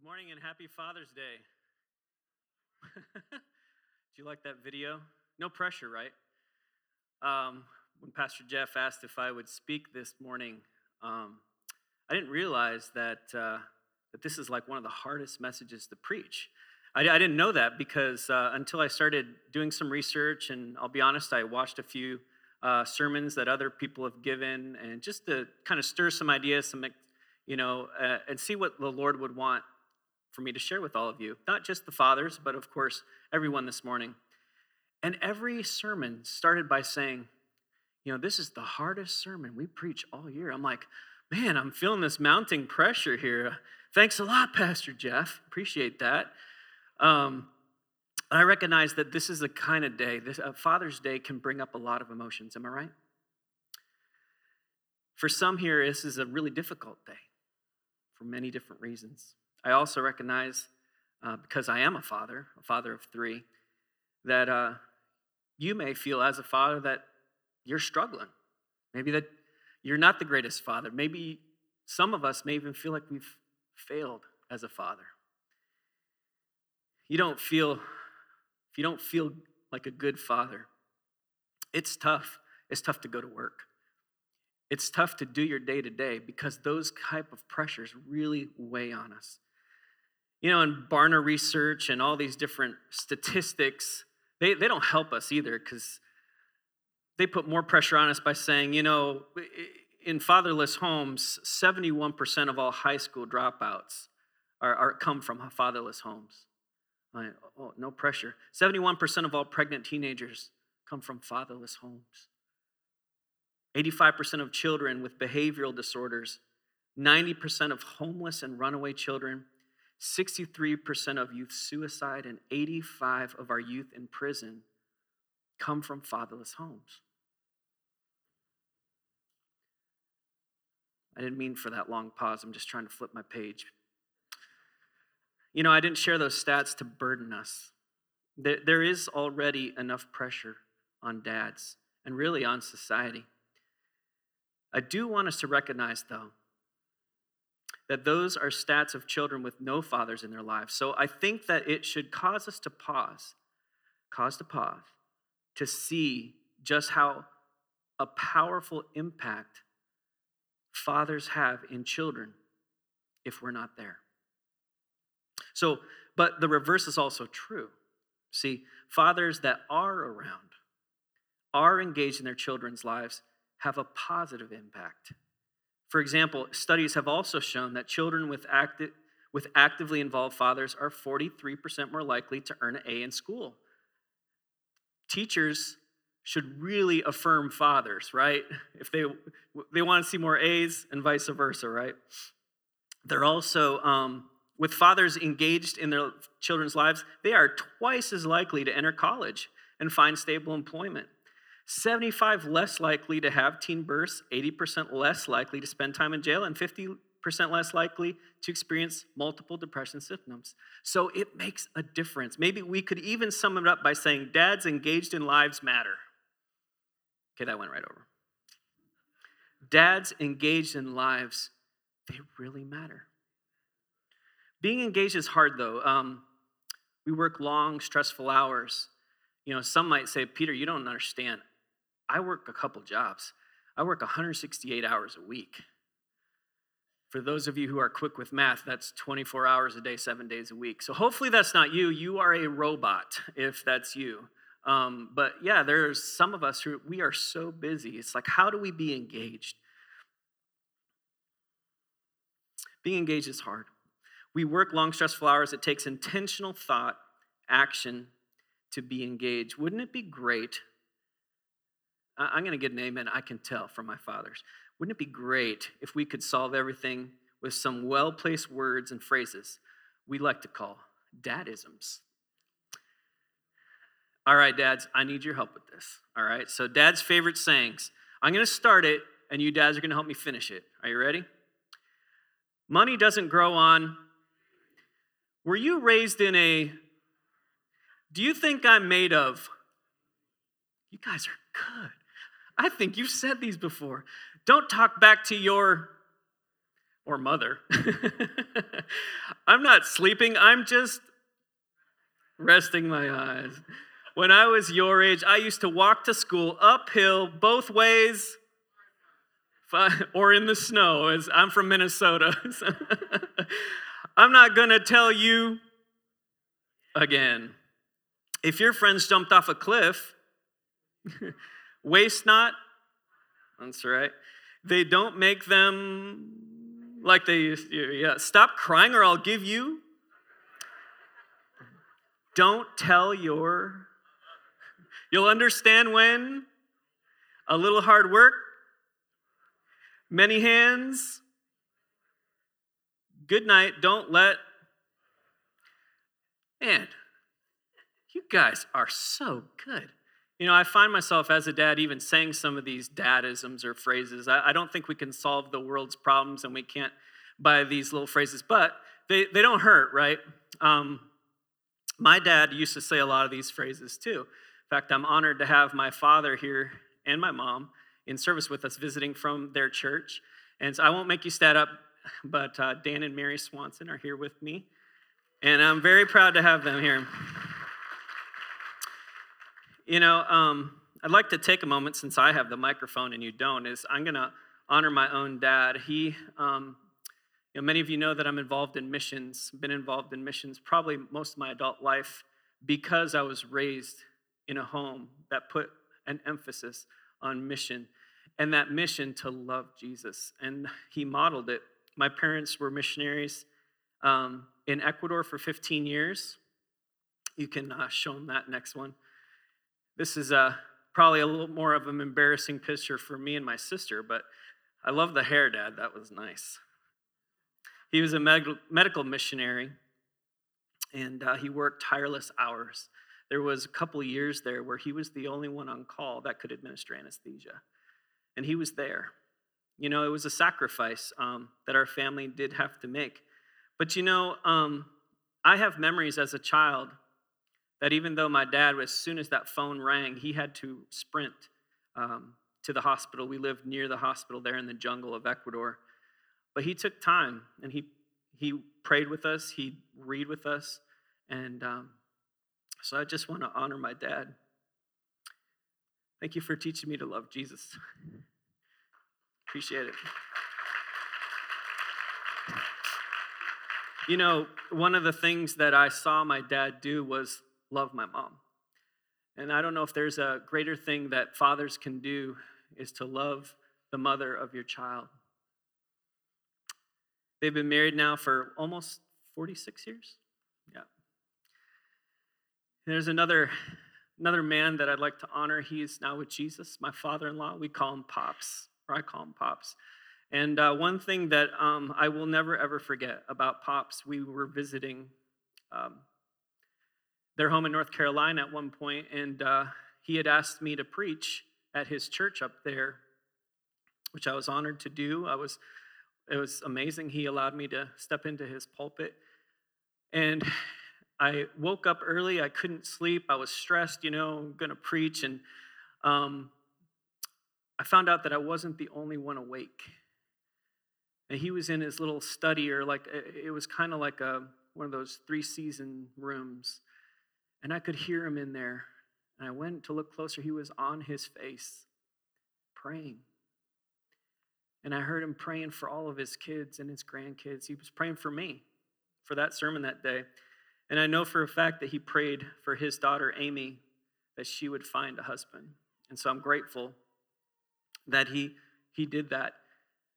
Good morning and happy Father's Day. Do you like that video? No pressure, right? Um, when Pastor Jeff asked if I would speak this morning, um, I didn't realize that, uh, that this is like one of the hardest messages to preach. I, I didn't know that because uh, until I started doing some research, and I'll be honest, I watched a few uh, sermons that other people have given, and just to kind of stir some ideas, some you know, uh, and see what the Lord would want for me to share with all of you. Not just the fathers, but of course, everyone this morning. And every sermon started by saying, you know, this is the hardest sermon we preach all year. I'm like, man, I'm feeling this mounting pressure here. Thanks a lot, Pastor Jeff. Appreciate that. Um, I recognize that this is the kind of day, this, uh, Father's Day can bring up a lot of emotions. Am I right? For some here, this is a really difficult day for many different reasons. I also recognize, uh, because I am a father, a father of three, that uh, you may feel as a father that you're struggling. Maybe that you're not the greatest father. Maybe some of us may even feel like we've failed as a father. You don't feel, if you don't feel like a good father, it's tough. It's tough to go to work it's tough to do your day to day because those type of pressures really weigh on us you know in barna research and all these different statistics they, they don't help us either because they put more pressure on us by saying you know in fatherless homes 71% of all high school dropouts are, are come from fatherless homes. Oh, no pressure. 71% of all pregnant teenagers come from fatherless homes. 85% of children with behavioral disorders, 90% of homeless and runaway children, 63% of youth suicide, and 85 of our youth in prison come from fatherless homes. I didn't mean for that long pause. I'm just trying to flip my page. You know, I didn't share those stats to burden us. There is already enough pressure on dads and really on society. I do want us to recognize, though, that those are stats of children with no fathers in their lives. So I think that it should cause us to pause, cause to pause, to see just how a powerful impact fathers have in children if we're not there. So, but the reverse is also true. See, fathers that are around are engaged in their children's lives have a positive impact. For example, studies have also shown that children with, active, with actively involved fathers are 43% more likely to earn an A in school. Teachers should really affirm fathers, right? If they, they want to see more A's and vice versa, right? They're also, um, with fathers engaged in their children's lives, they are twice as likely to enter college and find stable employment. 75 less likely to have teen births, 80% less likely to spend time in jail, and 50% less likely to experience multiple depression symptoms. So it makes a difference. Maybe we could even sum it up by saying dads engaged in lives matter. Okay, that went right over. Dads engaged in lives, they really matter. Being engaged is hard though. Um, we work long, stressful hours. You know, some might say, Peter, you don't understand. I work a couple jobs. I work 168 hours a week. For those of you who are quick with math, that's 24 hours a day, seven days a week. So hopefully that's not you. You are a robot if that's you. Um, but yeah, there's some of us who we are so busy. It's like, how do we be engaged? Being engaged is hard. We work long, stressful hours. It takes intentional thought, action to be engaged. Wouldn't it be great I'm going to get an amen. I can tell from my fathers. Wouldn't it be great if we could solve everything with some well placed words and phrases we like to call dadisms? All right, dads, I need your help with this. All right, so dad's favorite sayings. I'm going to start it, and you dads are going to help me finish it. Are you ready? Money doesn't grow on. Were you raised in a. Do you think I'm made of? You guys are good. I think you've said these before. Don't talk back to your, or mother. I'm not sleeping, I'm just resting my eyes. When I was your age, I used to walk to school uphill both ways or in the snow, as I'm from Minnesota. I'm not going to tell you again. If your friends jumped off a cliff, waste not. That's right. They don't make them like they used to. Yeah. Stop crying or I'll give you. Don't tell your. You'll understand when a little hard work, many hands. Good night. Don't let. And you guys are so good. You know, I find myself as a dad even saying some of these dadisms or phrases. I, I, don't think we can solve the world's problems and we can't by these little phrases, but they, they don't hurt, right? Um, my dad used to say a lot of these phrases too. In fact, I'm honored to have my father here and my mom in service with us visiting from their church. And so I won't make you stand up, but uh, Dan and Mary Swanson are here with me. And I'm very proud to have them here. You know, um, I'd like to take a moment since I have the microphone and you don't. Is I'm going to honor my own dad. He, um, you know, many of you know that I'm involved in missions. Been involved in missions probably most of my adult life because I was raised in a home that put an emphasis on mission and that mission to love Jesus. And he modeled it. My parents were missionaries um, in Ecuador for 15 years. You can uh, show them that next one. This is uh, probably a little more of an embarrassing picture for me and my sister, but I love the hair, Dad. That was nice. He was a med- medical missionary, and uh, he worked tireless hours. There was a couple years there where he was the only one on call that could administer anesthesia, and he was there. You know, it was a sacrifice um, that our family did have to make. But you know, um, I have memories as a child that even though my dad, as soon as that phone rang, he had to sprint um, to the hospital. We lived near the hospital there in the jungle of Ecuador. But he took time and he, he prayed with us, he'd read with us. And um, so I just want to honor my dad. Thank you for teaching me to love Jesus. Appreciate it. You know, one of the things that I saw my dad do was love my mom. And I don't know if there's a greater thing that fathers can do is to love the mother of your child. They've been married now for almost 46 years. Yeah. And there's another another man that I'd like to honor. He's now with Jesus, my father-in-law. We call him Pops, or I call him Pops. And uh, one thing that um, I will never ever forget about Pops, we were visiting um, their home in North Carolina at one point, and uh, he had asked me to preach at his church up there, which I was honored to do. I was, it was amazing. He allowed me to step into his pulpit, and I woke up early. I couldn't sleep. I was stressed, you know, going to preach, and um, I found out that I wasn't the only one awake. And he was in his little study, or like it was kind of like a one of those three season rooms and I could hear him in there. And I went to look closer. He was on his face, praying. And I heard him praying for all of his kids and his grandkids. He was praying for me for that sermon that day. And I know for a fact that he prayed for his daughter, Amy, that she would find a husband. And so I'm grateful that he, he did that.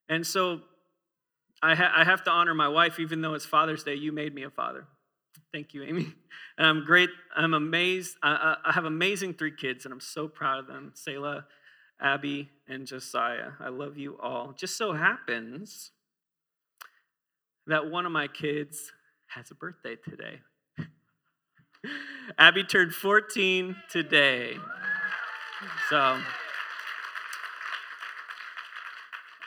And so I, ha- I have to honor my wife, even though it's Father's Day. You made me a father. Thank you, Amy. And I'm great. I'm amazed. I, I have amazing three kids, and I'm so proud of them Selah, Abby, and Josiah. I love you all. Just so happens that one of my kids has a birthday today. Abby turned 14 today. So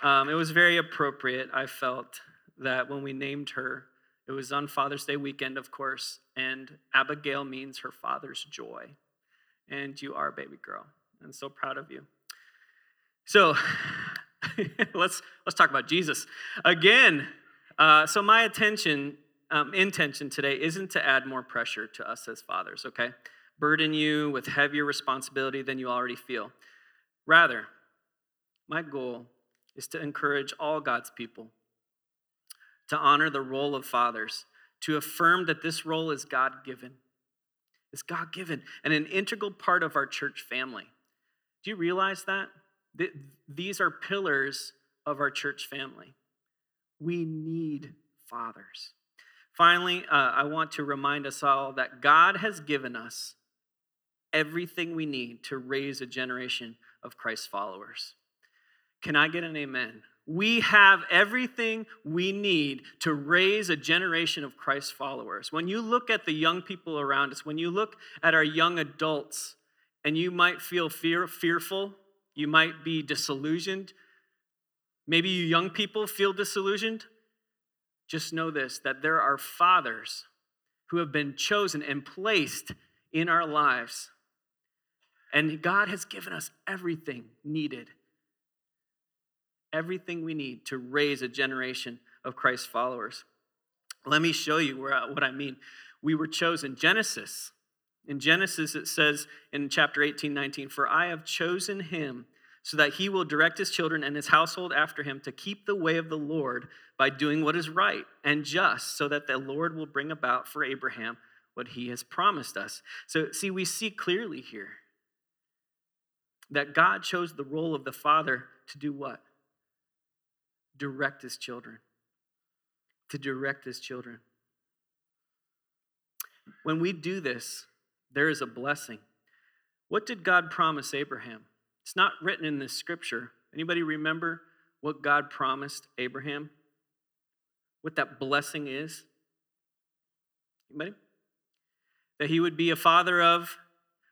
um, it was very appropriate, I felt, that when we named her, it was on Father's Day weekend, of course, and Abigail means her father's joy. And you are a baby girl. And so proud of you. So, let's let's talk about Jesus again. Uh, so my attention, um, intention today isn't to add more pressure to us as fathers. Okay, burden you with heavier responsibility than you already feel. Rather, my goal is to encourage all God's people to honor the role of fathers, to affirm that this role is God given. It's God given and an integral part of our church family. Do you realize that? These are pillars of our church family. We need fathers. Finally, uh, I want to remind us all that God has given us everything we need to raise a generation of Christ followers. Can I get an amen? We have everything we need to raise a generation of Christ followers. When you look at the young people around us, when you look at our young adults, and you might feel fear, fearful, you might be disillusioned. Maybe you young people feel disillusioned. Just know this that there are fathers who have been chosen and placed in our lives. And God has given us everything needed everything we need to raise a generation of Christ followers. Let me show you where, what I mean. We were chosen. Genesis. In Genesis, it says in chapter 18, 19, For I have chosen him so that he will direct his children and his household after him to keep the way of the Lord by doing what is right and just, so that the Lord will bring about for Abraham what he has promised us. So, see, we see clearly here that God chose the role of the father to do what? Direct his children. To direct his children. When we do this, there is a blessing. What did God promise Abraham? It's not written in this scripture. Anybody remember what God promised Abraham? What that blessing is? Anybody? That he would be a father of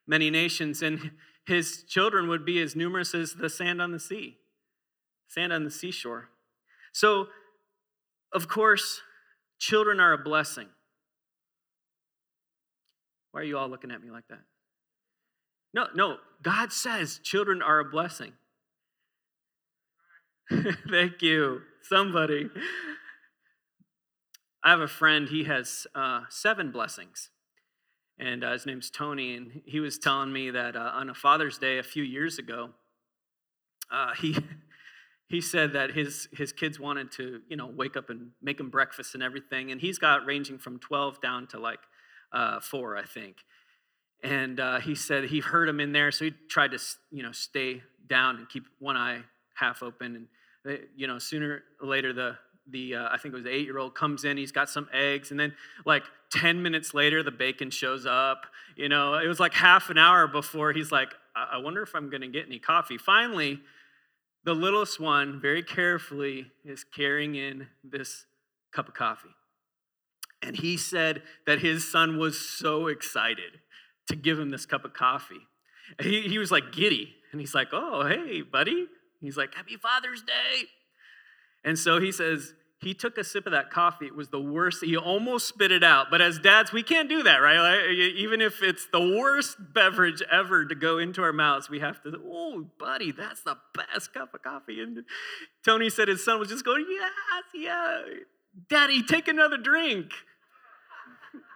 many nations and his children would be as numerous as the sand on the sea, sand on the seashore. So, of course, children are a blessing. Why are you all looking at me like that? No, no, God says children are a blessing. Thank you, somebody. I have a friend, he has uh, seven blessings. And uh, his name's Tony, and he was telling me that uh, on a Father's Day a few years ago, uh, he he said that his his kids wanted to you know wake up and make him breakfast and everything and he's got ranging from 12 down to like uh, four i think. And uh, he said he heard him in there so he tried to you know stay down and keep one eye half open and you know sooner or later the the uh, i think it was the eight year old comes in he's got some eggs and then like 10 minutes later the bacon shows up you know it was like half an hour before he's like i, I wonder if i'm going to get any coffee. Finally the littlest one, very carefully, is carrying in this cup of coffee. And he said that his son was so excited to give him this cup of coffee. He, he was like giddy. And he's like, Oh, hey, buddy. He's like, Happy Father's Day. And so he says, he took a sip of that coffee. It was the worst. He almost spit it out. But as dads, we can't do that, right? Like, even if it's the worst beverage ever to go into our mouths, we have to, oh, buddy, that's the best cup of coffee. And Tony said his son was just going, yes, yeah. Daddy, take another drink.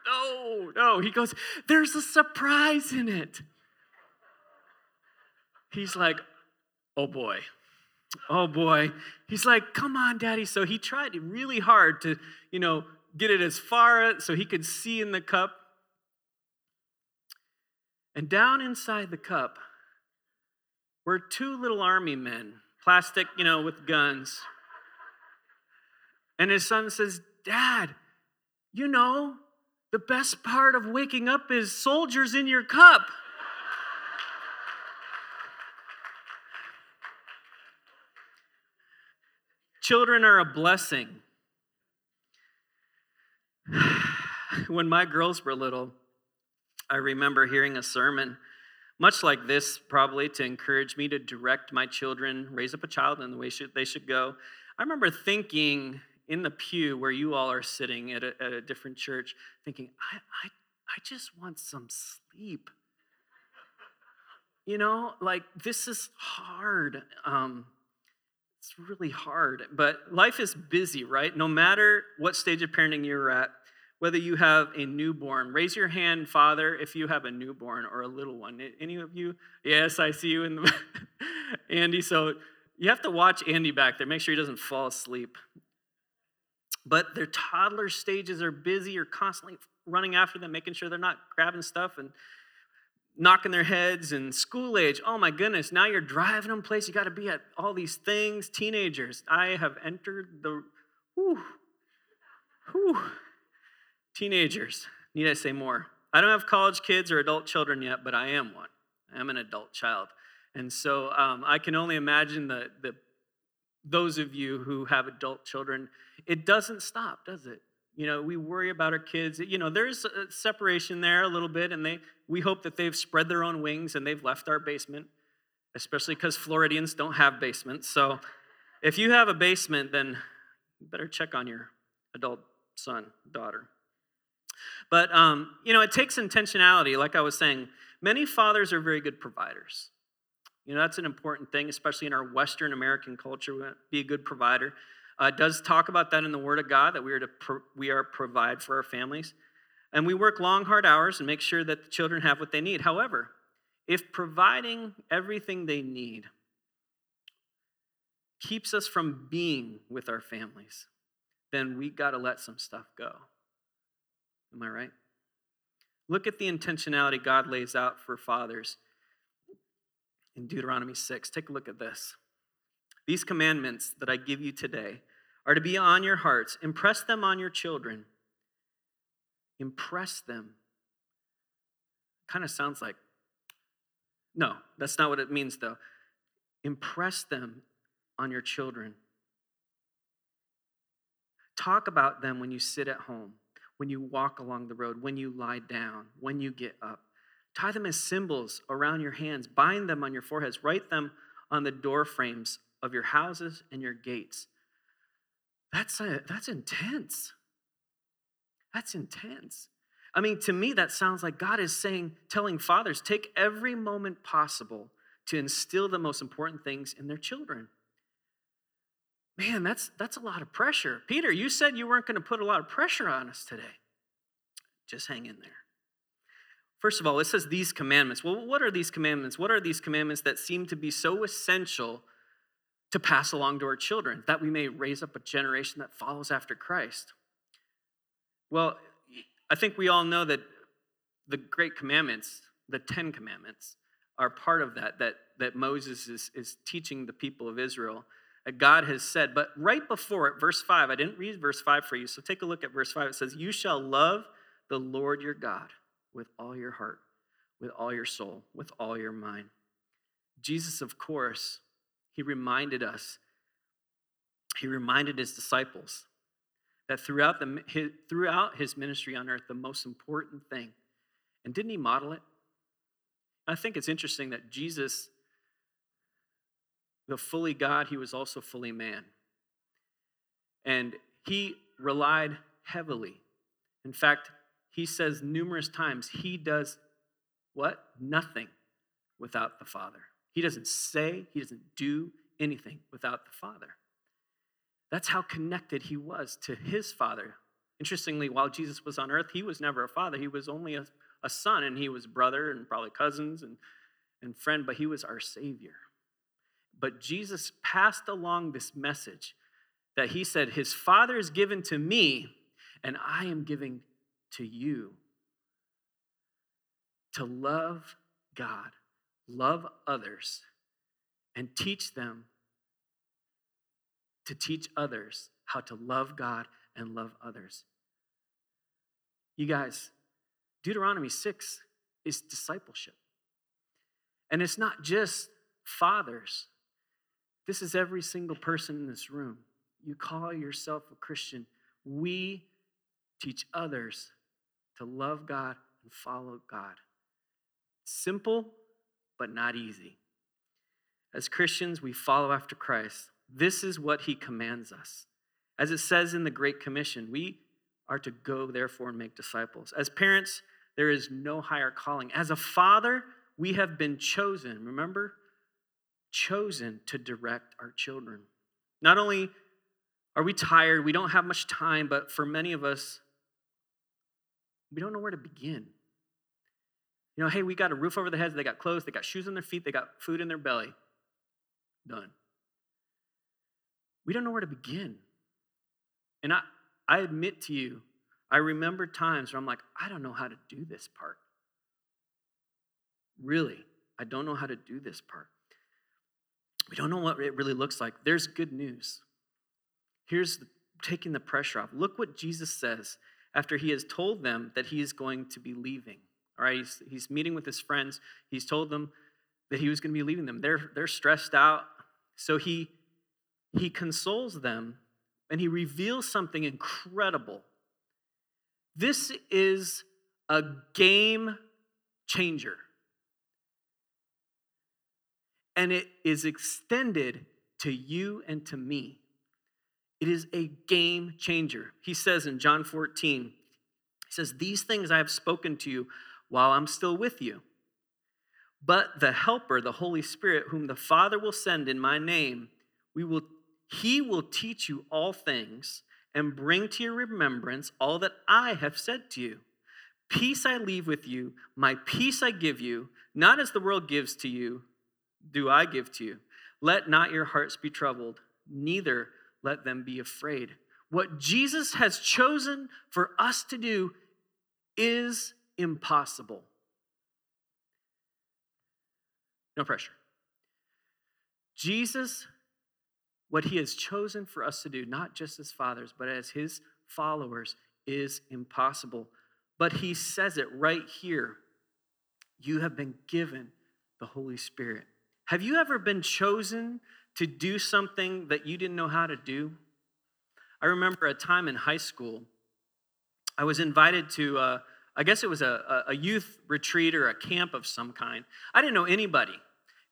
No, no. He goes, there's a surprise in it. He's like, oh boy. Oh boy. He's like, come on, daddy. So he tried really hard to, you know, get it as far so he could see in the cup. And down inside the cup were two little army men, plastic, you know, with guns. And his son says, Dad, you know, the best part of waking up is soldiers in your cup. Children are a blessing. when my girls were little, I remember hearing a sermon, much like this, probably to encourage me to direct my children, raise up a child in the way they should go. I remember thinking in the pew where you all are sitting at a, at a different church, thinking, I, I, I just want some sleep. You know, like this is hard. Um, It's really hard, but life is busy, right? No matter what stage of parenting you're at, whether you have a newborn, raise your hand, Father, if you have a newborn or a little one. Any of you? Yes, I see you in the Andy. So you have to watch Andy back there. Make sure he doesn't fall asleep. But their toddler stages are busy. You're constantly running after them, making sure they're not grabbing stuff and knocking their heads. And school age, oh my goodness, now you're driving them place. You got to be at all these things. Teenagers, I have entered the, whew, whew. Teenagers, need I say more? I don't have college kids or adult children yet, but I am one. I am an adult child. And so um, I can only imagine the, the, those of you who have adult children, it doesn't stop, does it? You know, we worry about our kids. You know, there's a separation there a little bit, and they we hope that they've spread their own wings and they've left our basement, especially because Floridians don't have basements. So if you have a basement, then you better check on your adult son, daughter. But, um, you know, it takes intentionality, like I was saying. Many fathers are very good providers. You know, that's an important thing, especially in our Western American culture. Be a good provider. Uh, does talk about that in the Word of God that we are to pro- we are provide for our families, and we work long, hard hours and make sure that the children have what they need. However, if providing everything they need keeps us from being with our families, then we got to let some stuff go. Am I right? Look at the intentionality God lays out for fathers in Deuteronomy 6. Take a look at this. These commandments that I give you today are to be on your hearts. Impress them on your children. Impress them. Kind of sounds like, no, that's not what it means, though. Impress them on your children. Talk about them when you sit at home when you walk along the road, when you lie down, when you get up. Tie them as symbols around your hands, bind them on your foreheads, write them on the door frames of your houses and your gates. That's, a, that's intense. That's intense. I mean, to me, that sounds like God is saying, telling fathers, take every moment possible to instill the most important things in their children. Man, that's, that's a lot of pressure. Peter, you said you weren't going to put a lot of pressure on us today. Just hang in there. First of all, it says these commandments. Well, what are these commandments? What are these commandments that seem to be so essential to pass along to our children that we may raise up a generation that follows after Christ? Well, I think we all know that the great commandments, the Ten Commandments, are part of that, that, that Moses is, is teaching the people of Israel that God has said. But right before it, verse 5, I didn't read verse 5 for you, so take a look at verse 5. It says, You shall love the Lord your God with all your heart, with all your soul, with all your mind. Jesus, of course, he reminded us, he reminded his disciples that throughout, the, his, throughout his ministry on earth, the most important thing, and didn't he model it? I think it's interesting that Jesus the fully God, he was also fully man. And he relied heavily. In fact, he says numerous times he does what? Nothing without the Father. He doesn't say, he doesn't do anything without the Father. That's how connected he was to his Father. Interestingly, while Jesus was on earth, he was never a father. He was only a, a son, and he was brother and probably cousins and, and friend, but he was our Savior. But Jesus passed along this message that he said, His Father is given to me, and I am giving to you. To love God, love others, and teach them to teach others how to love God and love others. You guys, Deuteronomy 6 is discipleship. And it's not just fathers this is every single person in this room. You call yourself a Christian. We teach others to love God and follow God. Simple, but not easy. As Christians, we follow after Christ. This is what he commands us. As it says in the Great Commission, we are to go, therefore, and make disciples. As parents, there is no higher calling. As a father, we have been chosen. Remember? chosen to direct our children. Not only are we tired, we don't have much time, but for many of us, we don't know where to begin. You know, hey, we got a roof over their heads, they got clothes, they got shoes on their feet, they got food in their belly. Done. We don't know where to begin. And I, I admit to you, I remember times where I'm like, I don't know how to do this part. Really, I don't know how to do this part. We don't know what it really looks like. There's good news. Here's the, taking the pressure off. Look what Jesus says after he has told them that he is going to be leaving. All right, he's, he's meeting with his friends. He's told them that he was going to be leaving them. They're, they're stressed out. So he, he consoles them and he reveals something incredible. This is a game changer. And it is extended to you and to me. It is a game changer. He says in John 14, he says, These things I have spoken to you while I'm still with you. But the Helper, the Holy Spirit, whom the Father will send in my name, we will, he will teach you all things and bring to your remembrance all that I have said to you. Peace I leave with you, my peace I give you, not as the world gives to you, do I give to you. Let not your hearts be troubled, neither let them be afraid. What Jesus has chosen for us to do is impossible. No pressure. Jesus, what he has chosen for us to do, not just as fathers, but as his followers, is impossible. But he says it right here. You have been given the Holy Spirit. Have you ever been chosen to do something that you didn't know how to do? I remember a time in high school, I was invited to uh, I guess it was a, a youth retreat or a camp of some kind. I didn't know anybody.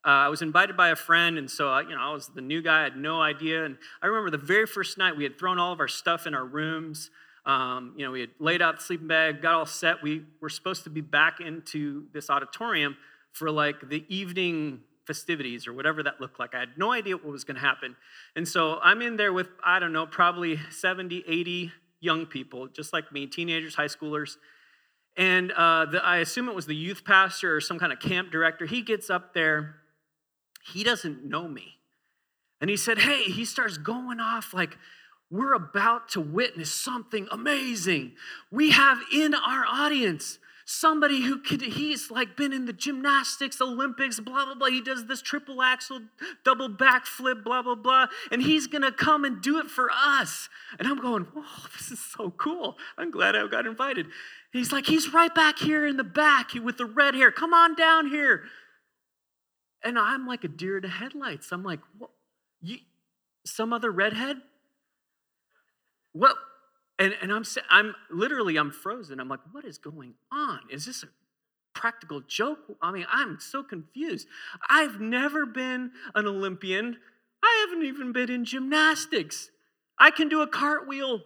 Uh, I was invited by a friend, and so I, you know I was the new guy. I had no idea. And I remember the very first night we had thrown all of our stuff in our rooms. Um, you know, we had laid out the sleeping bag, got all set. We were supposed to be back into this auditorium for like the evening festivities or whatever that looked like. I had no idea what was going to happen. And so I'm in there with, I don't know, probably 70, 80 young people, just like me, teenagers, high schoolers. And uh, the, I assume it was the youth pastor or some kind of camp director. He gets up there. He doesn't know me. And he said, Hey, he starts going off like, we're about to witness something amazing. We have in our audience somebody who could, he's like been in the gymnastics, Olympics, blah, blah, blah. He does this triple axel, double backflip, blah, blah, blah. And he's gonna come and do it for us. And I'm going, whoa, this is so cool. I'm glad I got invited. He's like, he's right back here in the back with the red hair. Come on down here. And I'm like a deer to headlights. I'm like, what? You, some other redhead? What? And, and I'm, I'm literally, I'm frozen. I'm like, what is going on? Is this a practical joke? I mean, I'm so confused. I've never been an Olympian. I haven't even been in gymnastics. I can do a cartwheel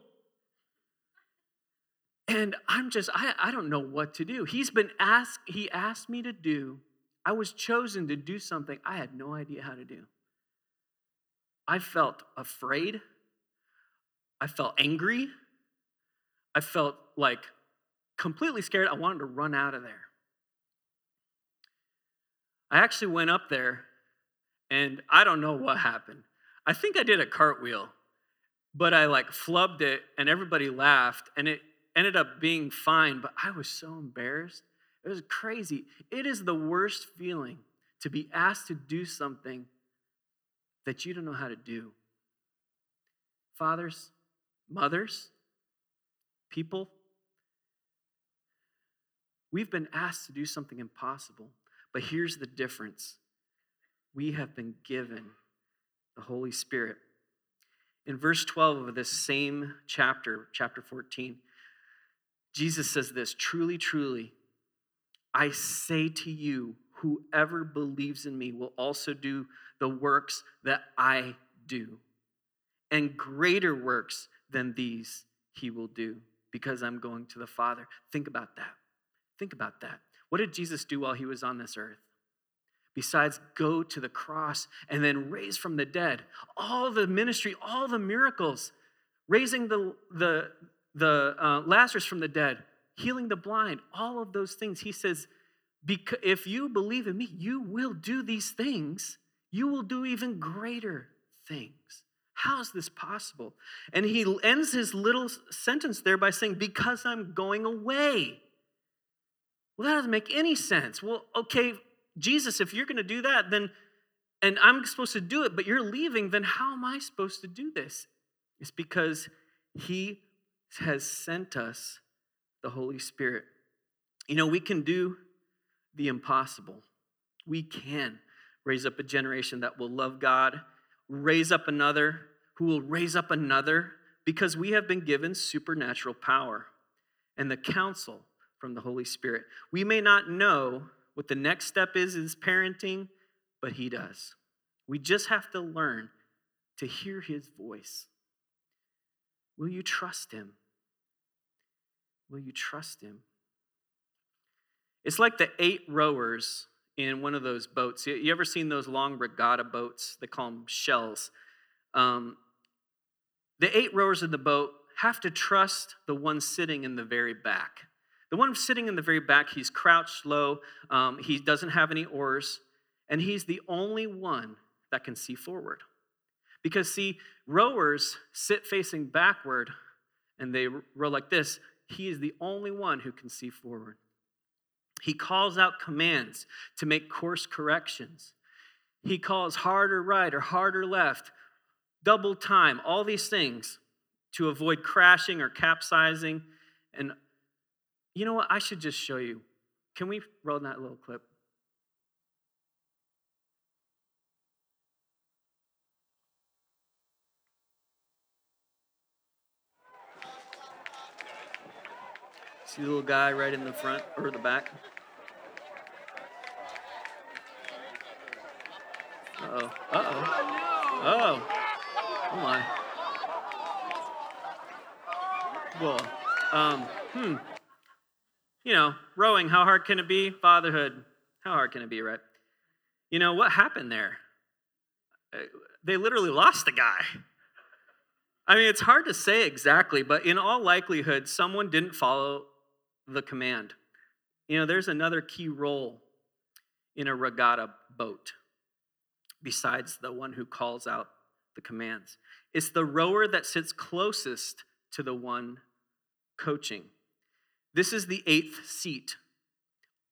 and I'm just, I, I don't know what to do. He's been asked, he asked me to do, I was chosen to do something I had no idea how to do. I felt afraid. I felt angry. I felt like completely scared. I wanted to run out of there. I actually went up there and I don't know what happened. I think I did a cartwheel, but I like flubbed it and everybody laughed and it ended up being fine, but I was so embarrassed. It was crazy. It is the worst feeling to be asked to do something that you don't know how to do. Fathers, mothers, people, we've been asked to do something impossible, but here's the difference we have been given the Holy Spirit. In verse 12 of this same chapter, chapter 14, Jesus says this truly, truly, I say to you, whoever believes in me will also do the works that I do. And greater works than these he will do because I'm going to the Father. Think about that. Think about that. What did Jesus do while he was on this earth? besides go to the cross and then raise from the dead. All the ministry, all the miracles, raising the, the, the uh, Lazarus from the dead, healing the blind, all of those things. He says, if you believe in me, you will do these things. You will do even greater things. How is this possible? And he ends his little sentence there by saying, Because I'm going away. Well, that doesn't make any sense. Well, okay, Jesus, if you're going to do that, then, and I'm supposed to do it, but you're leaving, then how am I supposed to do this? It's because he has sent us the Holy Spirit. You know, we can do the impossible. We can raise up a generation that will love God, raise up another who will raise up another because we have been given supernatural power and the counsel from the Holy Spirit. We may not know what the next step is is parenting, but he does. We just have to learn to hear his voice. Will you trust him? Will you trust him? It's like the eight rowers in one of those boats. You ever seen those long regatta boats? They call them shells. Um, the eight rowers in the boat have to trust the one sitting in the very back. The one sitting in the very back, he's crouched low, um, he doesn't have any oars, and he's the only one that can see forward. Because, see, rowers sit facing backward and they row like this. He is the only one who can see forward. He calls out commands to make course corrections. He calls harder right or harder left, double time, all these things to avoid crashing or capsizing. And you know what? I should just show you. Can we roll that little clip? See the little guy right in the front or the back? Uh oh. Uh oh. Oh. Oh my. Well, um, hmm. You know, rowing, how hard can it be? Fatherhood, how hard can it be, right? You know, what happened there? Uh, they literally lost the guy. I mean, it's hard to say exactly, but in all likelihood, someone didn't follow the command. You know, there's another key role in a regatta boat besides the one who calls out the commands. It's the rower that sits closest to the one coaching. This is the eighth seat,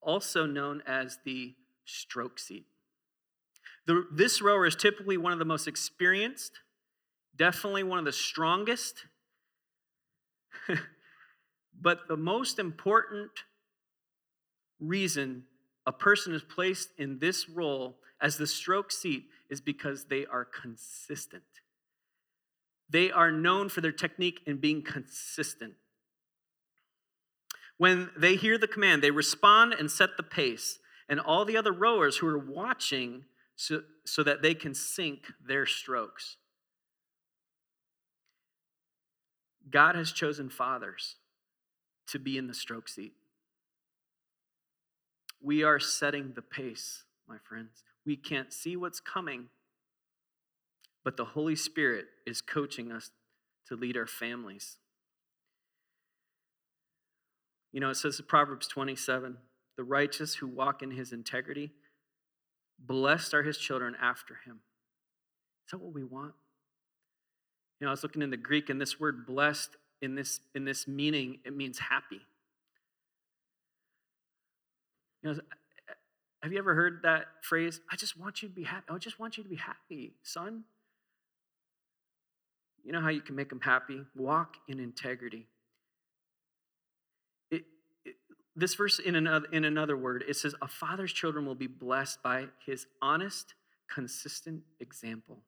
also known as the stroke seat. The, this rower is typically one of the most experienced, definitely one of the strongest, But the most important reason a person is placed in this role as the stroke seat is because they are consistent. They are known for their technique in being consistent. When they hear the command, they respond and set the pace, and all the other rowers who are watching so, so that they can sync their strokes. God has chosen fathers to be in the stroke seat. We are setting the pace, my friends. We can't see what's coming, but the Holy Spirit is coaching us to lead our families. You know, it says in Proverbs 27 the righteous who walk in his integrity, blessed are his children after him. Is that what we want? You know, I was looking in the Greek, and this word blessed in this, in this meaning, it means happy. You know, have you ever heard that phrase? I just want you to be happy. I just want you to be happy, son. You know how you can make them happy? Walk in integrity. It, it, this verse, in another, in another word, it says, A father's children will be blessed by his honest, consistent example.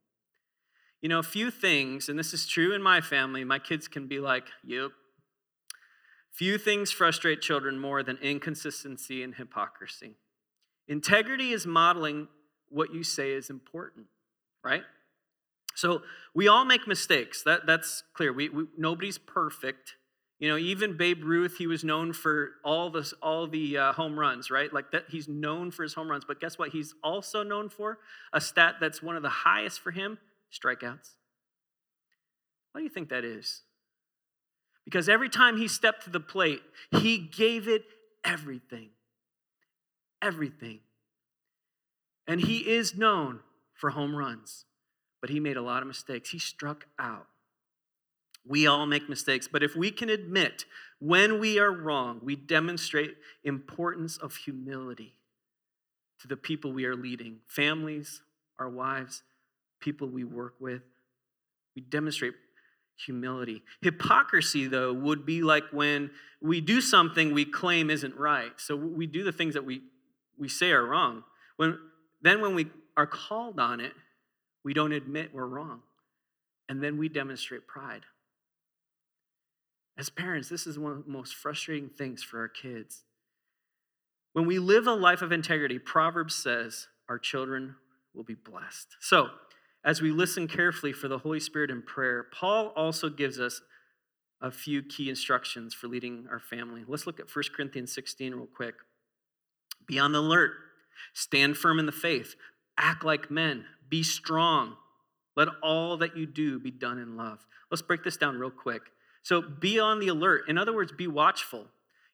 You know, a few things, and this is true in my family, my kids can be like, yep. Few things frustrate children more than inconsistency and hypocrisy. Integrity is modeling what you say is important, right? So we all make mistakes. That, that's clear. We, we, nobody's perfect You know, even Babe Ruth, he was known for all the, all the uh, home runs, right? Like that, he's known for his home runs. But guess what? He's also known for a stat that's one of the highest for him strikeouts. Why do you think that is? Because every time he stepped to the plate, he gave it everything. Everything. And he is known for home runs, but he made a lot of mistakes. He struck out. We all make mistakes, but if we can admit when we are wrong, we demonstrate importance of humility to the people we are leading, families, our wives, people we work with. We demonstrate humility. Hypocrisy, though, would be like when we do something we claim isn't right. So we do the things that we, we say are wrong. When, then, when we are called on it, we don't admit we're wrong. And then we demonstrate pride. As parents, this is one of the most frustrating things for our kids. When we live a life of integrity, Proverbs says our children will be blessed. So, as we listen carefully for the Holy Spirit in prayer, Paul also gives us a few key instructions for leading our family. Let's look at 1 Corinthians 16 real quick. Be on the alert, stand firm in the faith, act like men, be strong. Let all that you do be done in love. Let's break this down real quick. So be on the alert. In other words, be watchful.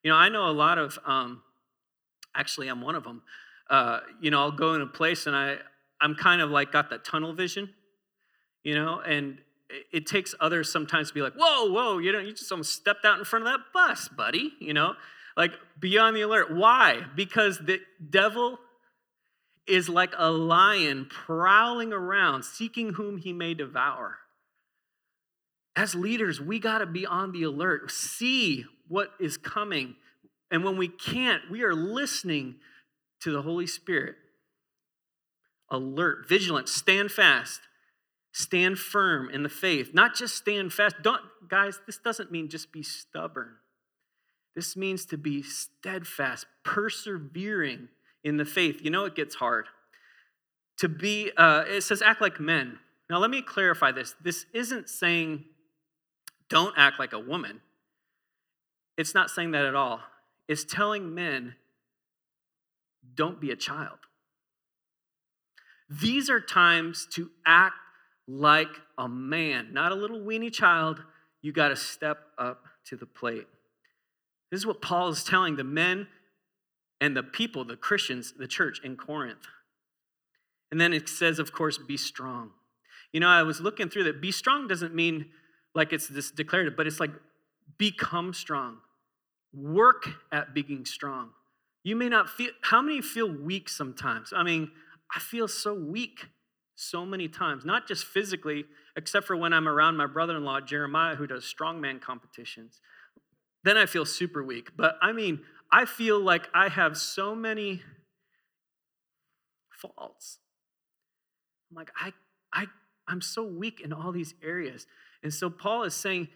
You know, I know a lot of, um, actually, I'm one of them. Uh, you know, I'll go in a place and I, I'm kind of like got that tunnel vision, you know, and it, takes others sometimes to be like, whoa, whoa, you know, you just almost stepped out in front of that bus, buddy, you know, like be on the alert. Why? Because the devil is like a lion prowling around, seeking whom he may devour as leaders, we got to be on the alert, see what is coming. And when we can't, we are listening to the Holy Spirit. Alert, vigilant, stand fast, stand firm in the faith. Not just stand fast. Don't, guys, this doesn't mean just be stubborn. This means to be steadfast, persevering in the faith. You know, it gets hard. To be, uh, it says, act like men. Now, let me clarify this. This isn't saying don't act like a woman. It's not saying that at all. It's telling men, don't be a child. These are times to act like a man, not a little weenie child. You got to step up to the plate. This is what Paul is telling the men and the people, the Christians, the church in Corinth. And then it says, of course, be strong. You know, I was looking through that. Be strong doesn't mean like it's this declarative, but it's like become strong. Work at being strong. You may not feel, how many feel weak sometimes? I mean, I feel so weak so many times, not just physically, except for when I'm around my brother in law, Jeremiah, who does strongman competitions. Then I feel super weak. But I mean, I feel like I have so many faults. I'm like, I, I, I'm so weak in all these areas. And so Paul is saying,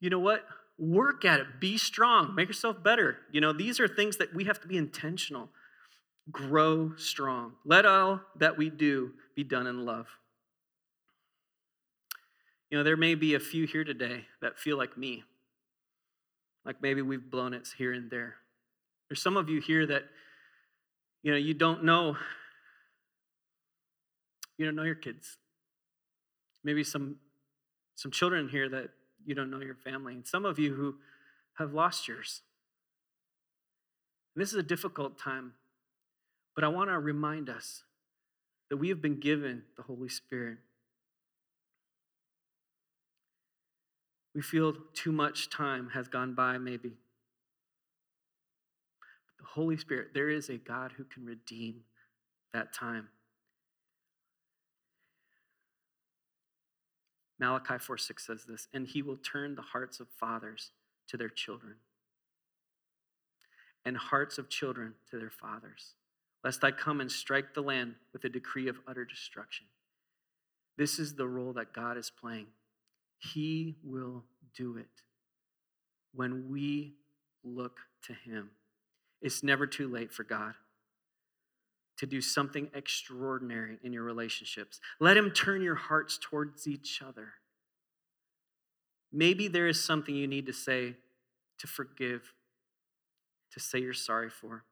you know what? Work at it. Be strong. Make yourself better. You know, these are things that we have to be intentional. Grow strong. Let all that we do be done in love. You know, there may be a few here today that feel like me. Like maybe we've blown it here and there. There's some of you here that, you know, you don't know. You don't know your kids. Maybe some some children here that you don't know your family, and some of you who have lost yours. this is a difficult time, but I want to remind us that we have been given the Holy Spirit. We feel too much time has gone by, maybe. But the Holy Spirit, there is a God who can redeem that time. Malachi 4 6 says this, and he will turn the hearts of fathers to their children, and hearts of children to their fathers, lest I come and strike the land with a decree of utter destruction. This is the role that God is playing. He will do it when we look to Him. It's never too late for God to do something extraordinary in your relationships. Let Him turn your hearts towards each other. Maybe there is something you need to say to forgive, to say you're sorry for.